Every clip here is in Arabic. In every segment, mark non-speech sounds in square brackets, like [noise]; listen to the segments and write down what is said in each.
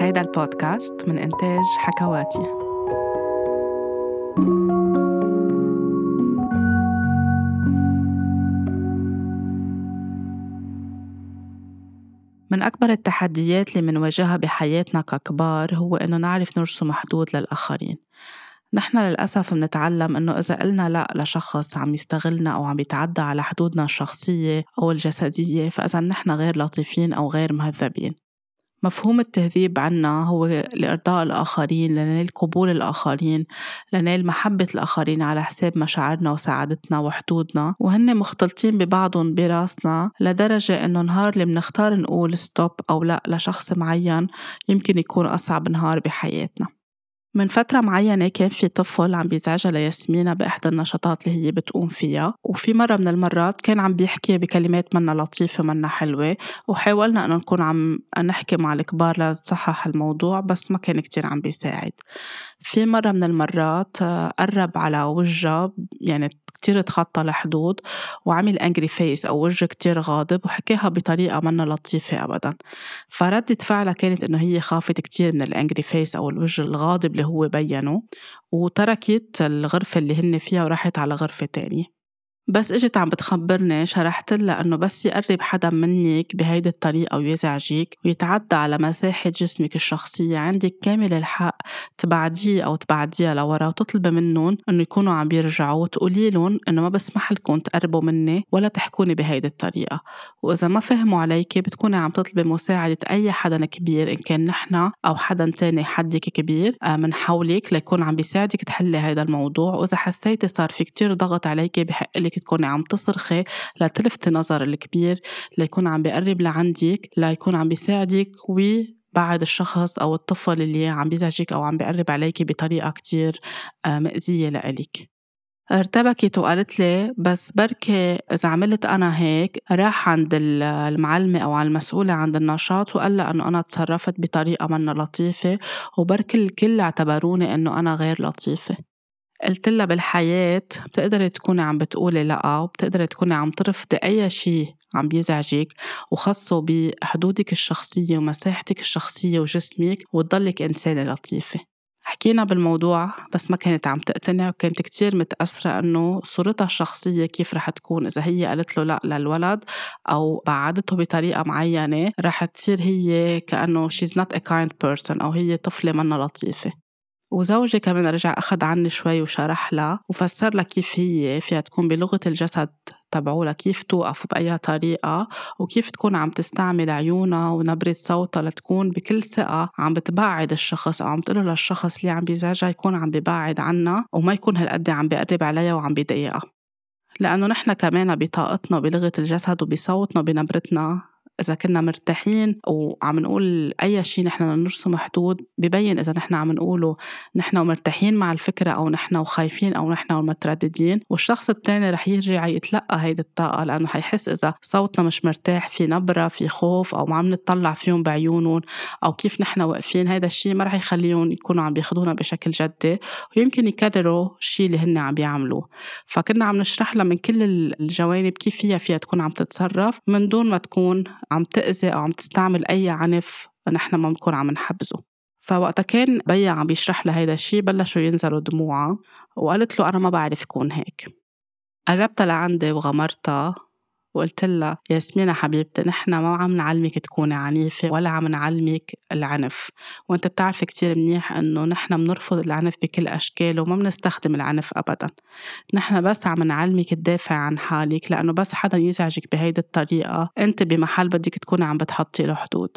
هيدا البودكاست من إنتاج حكواتي. من أكبر التحديات اللي منواجهها بحياتنا ككبار هو إنه نعرف نرسم حدود للآخرين. نحن للأسف منتعلم إنه إذا قلنا لا لشخص عم يستغلنا أو عم يتعدى على حدودنا الشخصية أو الجسدية فإذا نحن غير لطيفين أو غير مهذبين. مفهوم التهذيب عنا هو لإرضاء الآخرين لنيل قبول الآخرين لنيل محبة الآخرين على حساب مشاعرنا وسعادتنا وحدودنا. وهن مختلطين ببعضهم براسنا لدرجة إنه نهار اللي منختار نقول ستوب أو لا لشخص معين يمكن يكون أصعب نهار بحياتنا. من فترة معينة كان في طفل عم بيزعجها لياسمينة بإحدى النشاطات اللي هي بتقوم فيها وفي مرة من المرات كان عم بيحكي بكلمات منا لطيفة منا حلوة وحاولنا أنه نكون عم نحكي مع الكبار لنصحح الموضوع بس ما كان كتير عم بيساعد. في مرة من المرات آه، قرب على وجهها يعني كتير تخطى الحدود وعمل angry face أو وجه كتير غاضب وحكاها بطريقة منا لطيفة أبدا. فردة فعلها كانت إنه هي خافت كتير من ال angry face أو الوجه الغاضب اللي هو بينه وتركت الغرفة اللي هن فيها وراحت على غرفة تانية. بس إجت عم بتخبرني شرحت لها إنه بس يقرب حدا منك بهيدي الطريقة ويزعجك ويتعدى على مساحة جسمك الشخصية. عندك كامل الحق تبعديه أو تبعديها لورا وتطلبي منهم إنه يكونوا عم بيرجعوا وتقولي لهم إنه ما بسمح لكم تقربوا مني ولا تحكوني بهيدي الطريقة. وإذا ما فهموا عليك بتكوني عم تطلبي مساعدة أي حدا كبير إن كان نحن أو حدا تاني حدك كبير آه، من حولك ليكون عم بيساعدك تحلي هذا الموضوع. وإذا حسيتي صار في كتير ضغط عليك بحق لك تكوني عم تصرخي لتلفتي نظر الكبير ليكون عم بيقرب لعندك ليكون عم بيساعدك و بعد الشخص أو الطفل اللي عم بيزعجك أو عم بيقرب عليك بطريقة كتير آه، مأذية لإلك. ارتبكت وقالت لي بس بركي إذا عملت أنا هيك راح عند المعلمة أو على المسؤولة عند النشاط وقال لها إنه أنا تصرفت بطريقة منا لطيفة وبركي الكل اعتبروني إنه أنا غير لطيفة. قلت لها بالحياة بتقدري تكوني عم بتقولي لأ وبتقدري تكوني عم ترفضي أي شيء عم بيزعجك وخاصة بحدودك الشخصية ومساحتك الشخصية وجسمك وتضلك إنسانة لطيفة. حكينا بالموضوع بس ما كانت عم تقتنع وكانت كتير متأثرة إنه صورتها الشخصية كيف رح تكون إذا هي قالت له لا للولد أو بعدته بطريقة معينة رح تصير هي كأنه she's not a kind person أو هي طفلة منا لطيفة. وزوجي كمان رجع أخذ عني شوي وشرح لها وفسر لها كيف هي فيها تكون بلغة الجسد تبعولها كيف توقف بأي طريقة وكيف تكون عم تستعمل عيونها ونبرة صوتها لتكون بكل ثقة عم بتبعد الشخص أو عم تقول للشخص اللي عم بيزعجها يكون عم ببعد عنها وما يكون هالقد عم بيقرب عليها وعم بيضايقها. لأنه نحن كمان بطاقتنا بلغة الجسد وبصوتنا بنبرتنا إذا كنا مرتاحين وعم نقول أي شيء نحن نرسم حدود ببين إذا نحن عم نقوله نحن مرتاحين مع الفكرة أو نحن وخايفين أو نحن ومترددين والشخص التاني رح يرجع يتلقى هيدي الطاقة لأنه حيحس إذا صوتنا مش مرتاح في نبرة في خوف أو ما عم نطلع فيهم بعيونهم أو كيف نحن واقفين هيدا الشيء ما رح يخليهم يكونوا عم بياخدونا بشكل جدي ويمكن يكرروا الشيء اللي هن عم بيعملوه. فكنا عم نشرح لها من كل الجوانب كيف هي فيها تكون عم تتصرف من دون ما تكون عم تأذي أو عم تستعمل أي عنف نحن ما بنكون عم نحبزه فوقتها كان بيا عم بيشرح لها هيدا الشيء بلشوا ينزلوا دموعها وقالت له أنا ما بعرف كون هيك. قربتها لعندي وغمرتها وقلت لها ياسمينة حبيبتي نحن ما عم نعلمك تكوني عنيفة ولا عم نعلمك العنف. وانت بتعرفي كتير منيح إنه نحن بنرفض العنف بكل اشكاله وما بنستخدم العنف ابدا. نحن بس عم نعلمك تدافع عن حالك لأنه بس حدا يزعجك بهيدي الطريقة. أنت بمحل بدك تكوني عم بتحطي له حدود.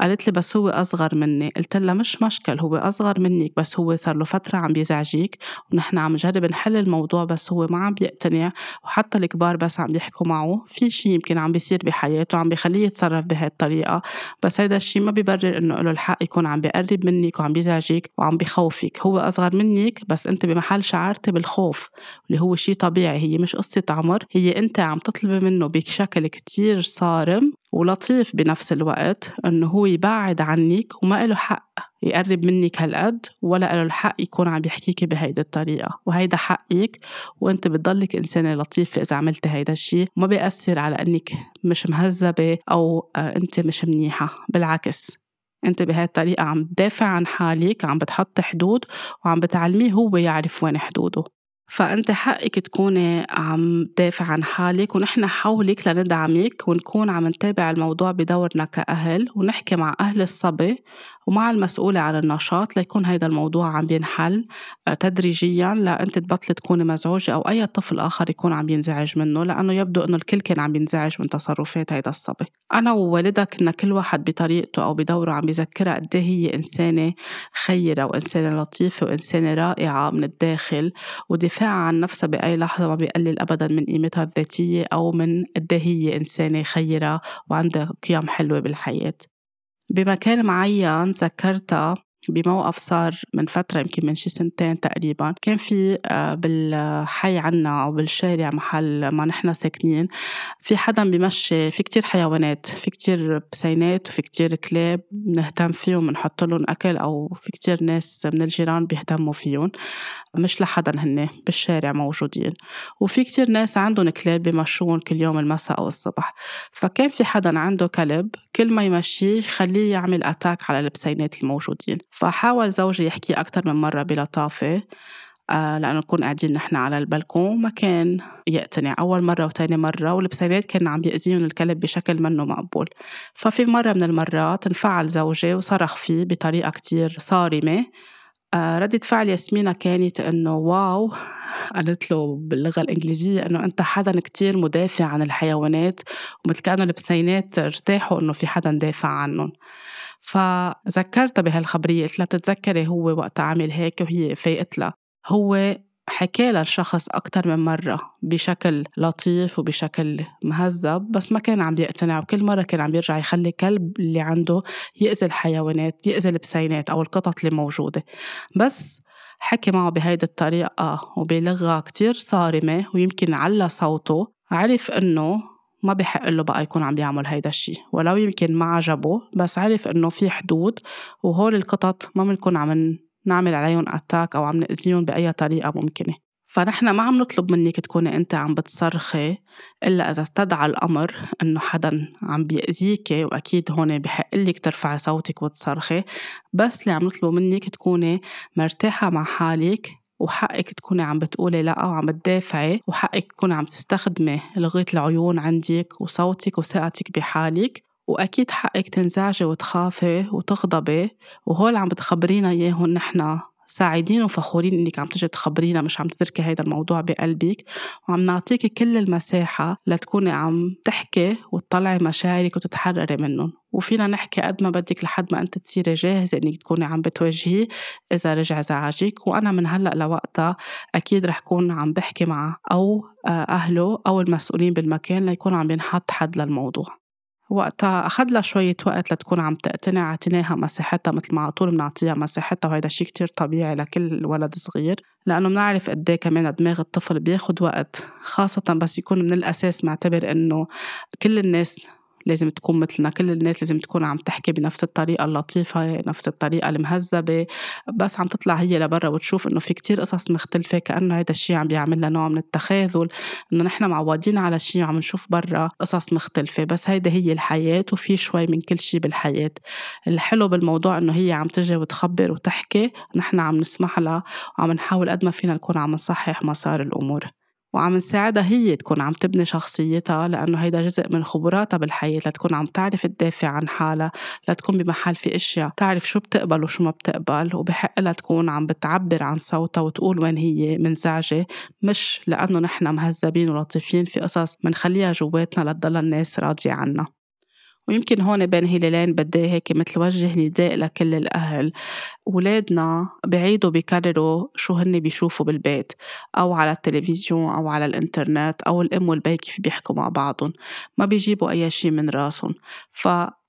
قالت لي بس هو أصغر مني. قلت لها مش مشكل هو أصغر منك بس هو صار له فترة عم بيزعجيك ونحن عم نجرب نحل الموضوع بس هو ما عم بيقتنع وحتى الكبار بس عم بيحكوا معه. في شيء يمكن عم بيصير بحياته عم بيخليه يتصرف بهي الطريقة بس هيدا الشيء ما بيبرر إنه له الحق يكون عم بيقرب منك وعم بيزعجك وعم بخوفك هو أصغر منك بس أنت بمحل شعرتي بالخوف اللي هو شيء طبيعي. هي مش قصة عمر هي أنت عم تطلبي منه بشكل كتير صارم ولطيف بنفس الوقت إنه هو يبعد عنك وما له حق يقرب منك هالقد ولا له الحق يكون عم يحكيكي بهيدي الطريقة. وهيدا حقك وأنت بتضلك إنسانة لطيفة إذا عملتي هيدا الشيء وما بيأثر على أنك مش مهذبة أو آه، أنت مش منيحة. بالعكس أنت بهاي الطريقة عم تدافع عن حالك عم بتحط حدود وعم بتعلميه هو يعرف وين حدوده. فأنت حقك تكوني عم تدافع عن حالك ونحن حولك لندعمك ونكون عم نتابع الموضوع بدورنا كأهل ونحكي مع أهل الصبي. ومع المسؤولة عن النشاط ليكون هيدا الموضوع عم بينحل آه، تدريجيا لأنت تبطلي تكوني مزعوجة أو أي طفل آخر يكون عم ينزعج منه لأنه يبدو أنه الكل كان عم ينزعج من تصرفات هيدا الصبي. أنا ووالدها كنا كل واحد بطريقته أو بدوره عم بيذكرها قد إيه هي إنسانة خيرة وإنسانة لطيفة وإنسانة رائعة من الداخل ودفاعها عن نفسها بأي لحظة ما بيقلل أبدا من قيمتها الذاتية أو من قد إيه هي إنسانة خيرة وعندها قيم حلوة بالحياة. بمكان معين ذكرتها بموقف صار من فترة يمكن من شي سنتين تقريبا كان في آه، بالحي عنا أو بالشارع محل ما نحن ساكنين في حدا بمشي في كتير حيوانات في كتير بسينات وفي كتير كلاب بنهتم فيهم بنحط لهم أكل أو في كتير ناس من الجيران بيهتموا فيهم. مش لحدا هن بالشارع موجودين. وفي كتير ناس عندهم كلاب بمشون كل يوم المساء أو الصبح. فكان في حدا عنده كلب كل ما يمشيه يخليه يعمل أتاك على البسينات الموجودين. فحاول زوجي يحكي أكتر من مرة بلطافة آه لأنه نكون قاعدين نحن على البلكون ما كان يقتنع. أول مرة وتاني مرة والبسينات كان عم بيأذيهم الكلب بشكل منه مقبول. ففي مرة من المرات انفعل زوجي وصرخ فيه بطريقة كتير صارمة. آه ردة فعل ياسمينة كانت إنه واو. [laughs] قالت له باللغة الإنجليزية إنه أنت حدا كتير مدافع عن الحيوانات ومثل كأنه البسينات ارتاحوا إنه في حدا دافع عنهم. فذكرتها بهالخبرية قلت لها بتتذكري هو وقت عامل هيك وهي فاقت لها. هو حكى لها الشخص أكتر من مرة بشكل لطيف وبشكل مهذب بس ما كان عم يقتنع وكل مرة كان عم يرجع يخلي الكلب اللي عنده يأذي الحيوانات يأذي البسينات أو القطط اللي موجودة. بس حكي معه بهيدي الطريقة وبلغة كتير صارمة ويمكن على صوته عرف إنه ما بحق له بقى يكون عم بيعمل هيدا الشيء ولو يمكن ما عجبه بس عرف إنه في حدود وهول القطط ما بنكون عم نعمل عليهم اتاك أو عم نأذيهم بأي طريقة ممكنة. فنحن ما عم نطلب منك تكوني أنت عم بتصرخي إلا إذا استدعى الأمر إنه حدا عم بيأذيكي وأكيد هون بحق لك ترفعي صوتك وتصرخي بس اللي عم نطلبه منك تكوني مرتاحة مع حالك وحقك تكوني عم بتقولي لا وعم تدافعي وحقك تكوني عم تستخدمي لغة العيون عندك وصوتك وثقتك بحالك. وأكيد حقك تنزعجي وتخافي وتغضبي وهول عم بتخبرينا إياهم نحن سعيدين وفخورين إنك عم تجي تخبرينا مش عم تتركي هيدا الموضوع بقلبك. وعم نعطيكي كل المساحة لتكوني عم تحكي وتطلعي مشاعرك وتتحرري منهم. وفينا نحكي قد ما بدك لحد ما أنت تصيري جاهزة إنك تكوني عم بتواجهيه إذا رجع زعجك. وأنا من هلأ لوقتها أكيد رح كون عم بحكي معه أو آه، أهله أو المسؤولين بالمكان ليكون عم بينحط حد للموضوع. وقتها أخذ لها شوية وقت لتكون عم تقتنع اعتناها مساحتها مثل ما على طول بنعطيها مساحتها وهذا شيء كتير طبيعي لكل ولد صغير. لأنه بنعرف قد إيه كمان دماغ الطفل بياخد وقت خاصة بس يكون من الأساس معتبر إنه كل الناس لازم تكون مثلنا كل الناس لازم تكون عم تحكي بنفس الطريقة اللطيفة نفس الطريقة المهذبة. بس عم تطلع هي لبرا وتشوف إنه في كتير قصص مختلفة كأنه هذا الشيء عم بيعمل نوع من التخاذل إنه نحن معودين على شيء وعم نشوف برا قصص مختلفة. بس هيدا هي الحياة وفي شوي من كل شيء بالحياة. الحلو بالموضوع إنه هي عم تجي وتخبر وتحكي نحن عم نسمح لها وعم نحاول قد ما فينا نكون عم نصحح مسار الأمور. وعم نساعدها هي تكون عم تبني شخصيتها لأنه هيدا جزء من خبراتها بالحياة لتكون عم تعرف تدافع عن حالها لتكون بمحل في أشياء تعرف شو بتقبل وشو ما بتقبل وبحق لها تكون عم بتعبر عن صوتها وتقول وين هي منزعجة مش لأنه نحن مهذبين ولطيفين في قصص منخليها جواتنا لتضل الناس راضية عنا ويمكن هون بين هلالين بدي هيك مثل وجه نداء لكل الأهل. ولادنا بعيدوا بيكرروا شو هن بيشوفوا بالبيت أو على التلفزيون أو على الإنترنت أو الأم والبي كيف بيحكوا مع بعضهم. ما بيجيبوا أي شيء من راسهم.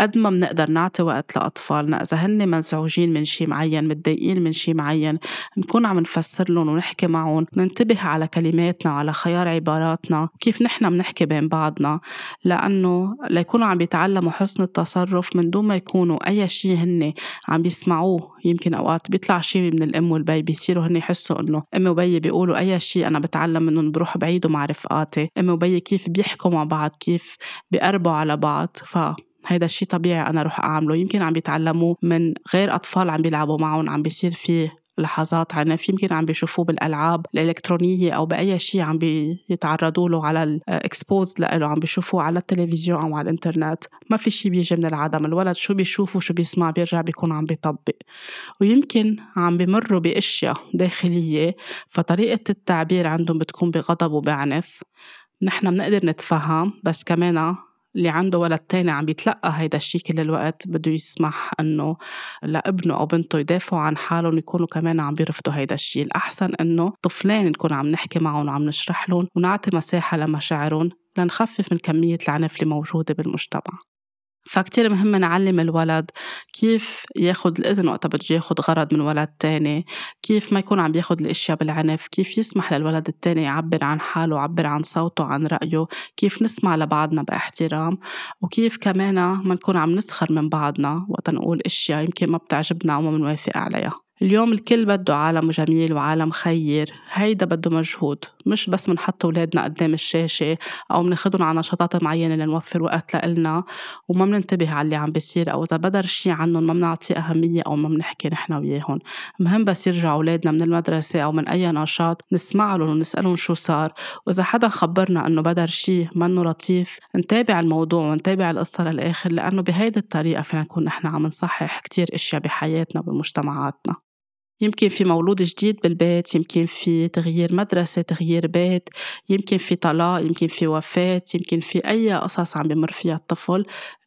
فقد ما بنقدر نعطي وقت لأطفالنا. إذا هن منزعوجين من شيء معين متضايقين من شيء معين نكون عم نفسر لهم ونحكي معهم ننتبه على كلماتنا وعلى خيار عباراتنا كيف نحن بنحكي بين بعضنا. لأنه ليكونوا عم بيتعلموا حسن التصرف من دون ما يكونوا أي شيء هن عم بيسمعوه. يمكن أوقات بيطلع شيء من الأم والبي بيصيروا هن يحسوا إنه أمي وبي بيقولوا أي شيء أنا بتعلم منهم بروح بعيده مع رفقاتي أمي وبي كيف بيحكوا مع بعض كيف بيقربوا على بعض. ف هيدا الشيء طبيعي أنا روح أعمله. يمكن عم بيتعلموه من غير أطفال عم بيلعبوا معهم عم بيصير فيه لحظات عنف يمكن عم بيشوفوه بالألعاب الإلكترونية أو بأي شيء عم بيتعرضوا له على ال exposed له عم بيشوفوه على التلفزيون أو على الإنترنت. ما في شيء بيجي من العدم الولد شو بيشوف وشو بيسمع بيرجع بيكون عم بيطبق. ويمكن عم بمروا بأشياء داخلية فطريقة التعبير عندهم بتكون بغضب وبعنف. نحن بنقدر نتفهم بس كمان اللي عنده ولد تاني عم بيتلقى هيدا الشيء كل الوقت بده يسمح إنه لابنه أو بنته يدافعوا عن حالهم يكونوا كمان عم بيرفضوا هيدا الشيء الأحسن إنه طفلين نكون عم نحكي معهم وعم نشرح لهم ونعطي مساحة لمشاعرهم لنخفف من كمية العنف اللي موجودة بالمجتمع. فكتير مهم نعلم الولد كيف ياخد الإذن وقتها بده ياخد غرض من ولد تاني كيف ما يكون عم ياخد الأشياء بالعنف كيف يسمح للولد التاني يعبر عن حاله يعبر عن صوته عن رأيه كيف نسمع لبعضنا باحترام وكيف كمان ما نكون عم نسخر من بعضنا وقت نقول أشياء يمكن ما بتعجبنا أو ما بنوافق عليها. اليوم الكل بده عالم جميل وعالم خير. هيدا بده مجهود. مش بس منحط أولادنا قدام الشاشة أو مناخدهم على نشاطات معينة لنوفر وقت لإلنا وما مننتبه على اللي عم بيصير أو إذا بدر شي عنهم ما بنعطيه أهمية أو ما بنحكي نحن وياهم. مهم بس يرجعوا أولادنا من المدرسة أو من أي نشاط نسمع لهم ونسألهم شو صار. وإذا حدا خبرنا إنه بدر شي منه لطيف نتابع الموضوع ونتابع القصة للآخر لأنه بهيدي الطريقة فينا نكون نحن عم نصحح كتير أشياء بحياتنا وبمجتمعاتنا. يمكن في مولود جديد بالبيت يمكن في تغيير مدرسة تغيير بيت يمكن في طلاق يمكن في وفاة يمكن في أي قصص عم بمر فيها الطفل.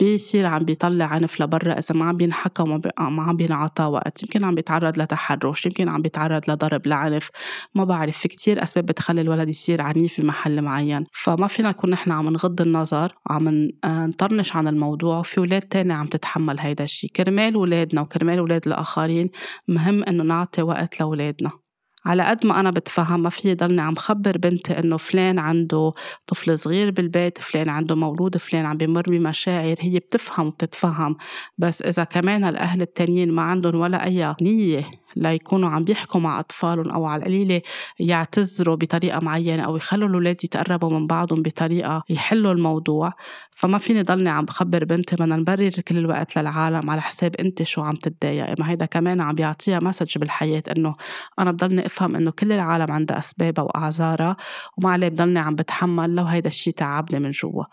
بيصير عم بيطلع عنف لبرا إذا ما عم بينحكى وما عم بينعطى وقت. يمكن عم بيتعرض لتحرش يمكن عم بيتعرض لضرب لعنف. ما بعرف في كتير أسباب بتخلي الولد يصير عنيف بمحل معين. فما فينا نكون نحن عم نغض النظر وعم نطرنش عن الموضوع. وفي ولاد تاني عم تتحمل هيدا الشيء كرمال ولادنا وكرمال ولاد الآخرين مهم إنه نعطي وقت لأولادنا. على قد ما أنا بتفهم ما في ضلني عم خبر بنتي إنه فلان عنده طفل صغير بالبيت فلان عنده مولود فلان عم بمر بمشاعر هي بتفهم وبتتفهم. بس إذا كمان الأهل التانيين ما عندهم ولا أي نية ليكونوا عم بيحكوا مع أطفالهم أو على القليلة يعتذروا بطريقة معينة أو يخلوا الأولاد يتقربوا من بعضهم بطريقة يحلوا الموضوع فما فيني ضلني عم بخبر بنتي بدنا نبرر كل الوقت للعالم على حساب أنت شو عم تتضايقي. ما هيدا كمان عم بيعطيها مسج بالحياة إنه أنا بضلني أفهم إنه كل العالم عندها أسبابها وأعذارها وما عليه بضلني عم بتحمل لو هيدا الشي تعبني من جوا.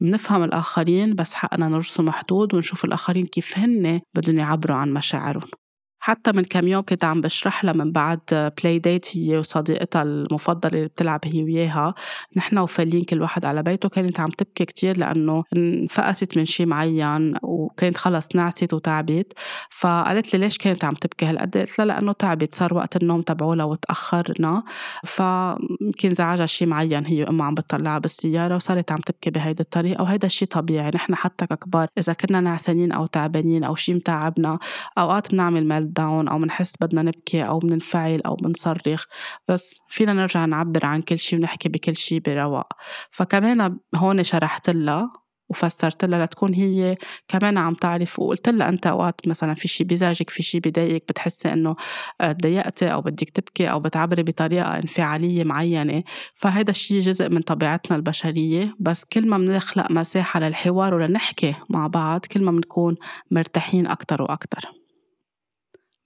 بنفهم الآخرين بس حقنا نرسم حدود ونشوف الآخرين كيف هن بدهم يعبروا عن مشاعرهم. حتى من كم يوم كنت عم بشرح لها من بعد play date هي وصديقتها المفضلة اللي بتلعب هي وياها. نحن وفالين كل واحد على بيته كانت عم تبكي كتير لأنه انفقست من شي معين وكانت خلص نعست وتعبت. فقالت لي ليش كانت عم تبكي؟ هالقد قلت لها لأنه تعبت صار وقت النوم تبعولها وتأخرنا فيمكن زعجها شي معين هي وأمها عم بتطلعها بالسيارة وصارت عم تبكي بهيدي الطريقة وهيدا الشي طبيعي. نحن حتى ككبار إذا كنا نعسانين أو تعبانين أو شي متعبنا أوقات بنعمل ميل داون أو بنحس بدنا نبكي أو بننفعل أو بنصرخ بس فينا نرجع نعبر عن كل شي ونحكي بكل شي برواق. فكمان هون شرحت لها وفسرت لها لتكون هي كمان عم تعرف وقلت لها أنت أوقات مثلا في شيء بيزعجك في شيء بضايقك بتحسي إنه تضايقتي أو بدك تبكي أو بتعبري بطريقة انفعالية معينة. فهذا الشيء جزء من طبيعتنا البشرية. بس كل ما بنخلق مساحة للحوار ولنحكي مع بعض كل ما بنكون مرتاحين أكثر وأكثر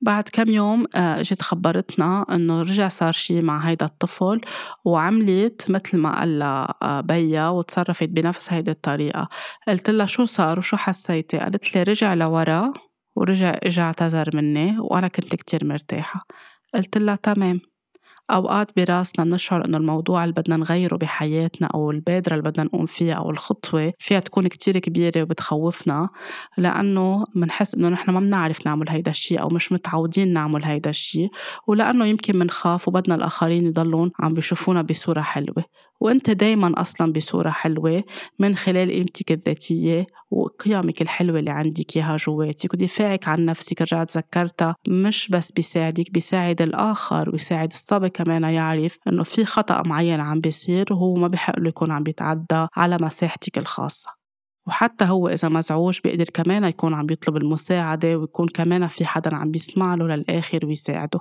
بعد كم يوم آه، اجت خبرتنا إنه رجع صار شي مع هيدا الطفل وعملت مثل ما قال آه، بيا وتصرفت بنفس هيدي الطريقة. قلت لها شو صار وشو حسيتي؟ قالت لي رجع لورا ورجع اجى اعتذر مني وأنا كنت كتير مرتاحة. قلت لها تمام. أوقات براسنا بنشعر إنه الموضوع اللي بدنا نغيره بحياتنا أو البادرة اللي بدنا نقوم فيها أو الخطوة فيها تكون كتير كبيرة وبتخوفنا لأنه بنحس إنه نحن ما بنعرف نعمل هيدا الشيء أو مش متعودين نعمل هيدا الشيء ولأنه يمكن بنخاف وبدنا الآخرين يضلون عم بيشوفونا بصورة حلوة. وأنت دايما أصلا بصورة حلوة من خلال قيمتك الذاتية وقيمك الحلوة اللي عندك إياها جواتك ودفاعك عن نفسك رجعت ذكرتها مش بس بيساعدك بيساعد الآخر ويساعد الصبي كمان يعرف إنه في خطأ معين عم بيصير وهو ما بحق له يكون عم بيتعدى على مساحتك الخاصة. وحتى هو إذا مزعوج بيقدر كمان يكون عم بيطلب المساعدة ويكون كمان في حدا عم بيسمع له للآخر ويساعده.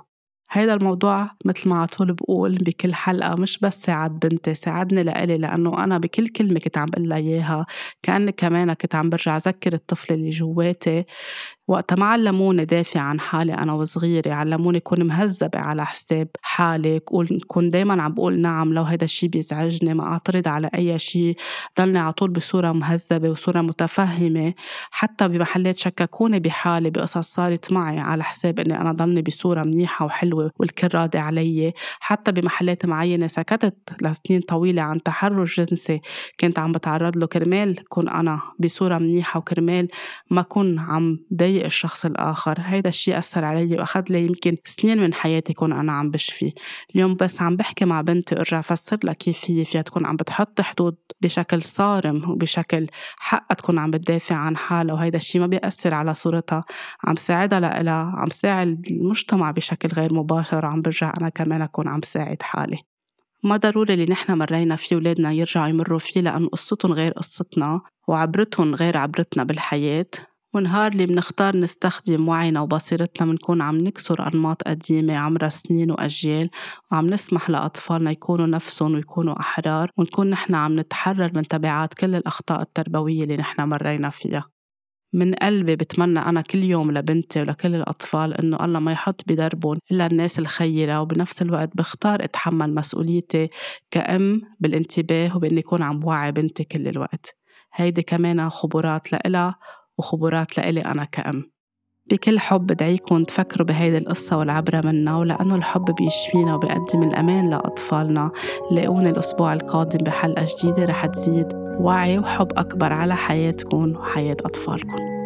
هيدا الموضوع مثل ما عطول بقول بكل حلقة مش بس ساعد بنتي ساعدني لإلي لأنه أنا بكل كلمة كنت عم بقول إياها كأني كمان كنت عم برجع أذكر الطفل اللي جواتي. وقت ما علموني دافع عن حالي أنا وصغيرة علموني كون مهذبة على حساب حالي كون دايما عم بقول نعم لو هيدا الشي بيزعجني ما أعترض على أي شي. ضلني على طول بصورة مهذبة وصورة متفهمة. حتى بمحلات شككوني بحالي بقصص صارت معي على حساب إني أنا ضلني بصورة منيحة وحلوة والكل راضي علي. حتى بمحلات معينة سكتت لسنين طويلة عن تحرش جنسي. كنت عم بتعرض له كرمال كون أنا بصورة منيحة وكرمال ما كون عم ضايق الشخص الآخر. هيدا الشيء أثر علي وأخذ لي يمكن سنين من حياتي كون أنا عم بشفي. اليوم بس عم بحكي مع بنتي أرجع أفسر لها كيف هي فيها تكون عم بتحط حدود بشكل صارم وبشكل حقها تكون عم بتدافع عن حالها وهيدا الشيء ما بيأثر على صورتها. عم ساعدها لإلها عم ساعد المجتمع بشكل غير مباشر عم برجع أنا كمان أكون عم ساعد حالي. ما ضروري اللي نحن مرينا فيه ولادنا يرجعوا يمروا فيه لأن قصتهم غير قصتنا وعبرتهم غير عبرتنا بالحياة. ونهار اللي بنختار نستخدم وعينا وبصيرتنا بنكون عم نكسر أنماط قديمة عمرها سنين وأجيال وعم نسمح لأطفالنا يكونوا نفسهم ويكونوا أحرار ونكون نحن عم نتحرر من تبعات كل الأخطاء التربوية اللي نحن مرينا فيها. من قلبي بتمنى أنا كل يوم لبنتي ولكل الأطفال إنه الله ما يحط بدربهم إلا الناس الخيرة وبنفس الوقت بختار أتحمل مسؤوليتي كأم بالانتباه وبإني أكون عم وعي بنتي كل الوقت. هيدي كمان خبرات لإلها وخبرات لإلي أنا كأم. بكل حب بدعيكم تفكروا بهيدي القصة والعبرة منها ولأنه الحب بيشفينا وبيقدم الأمان لأطفالنا. لاقوني الأسبوع القادم بحلقة جديدة رح تزيد وعي وحب أكبر على حياتكم وحياة أطفالكم.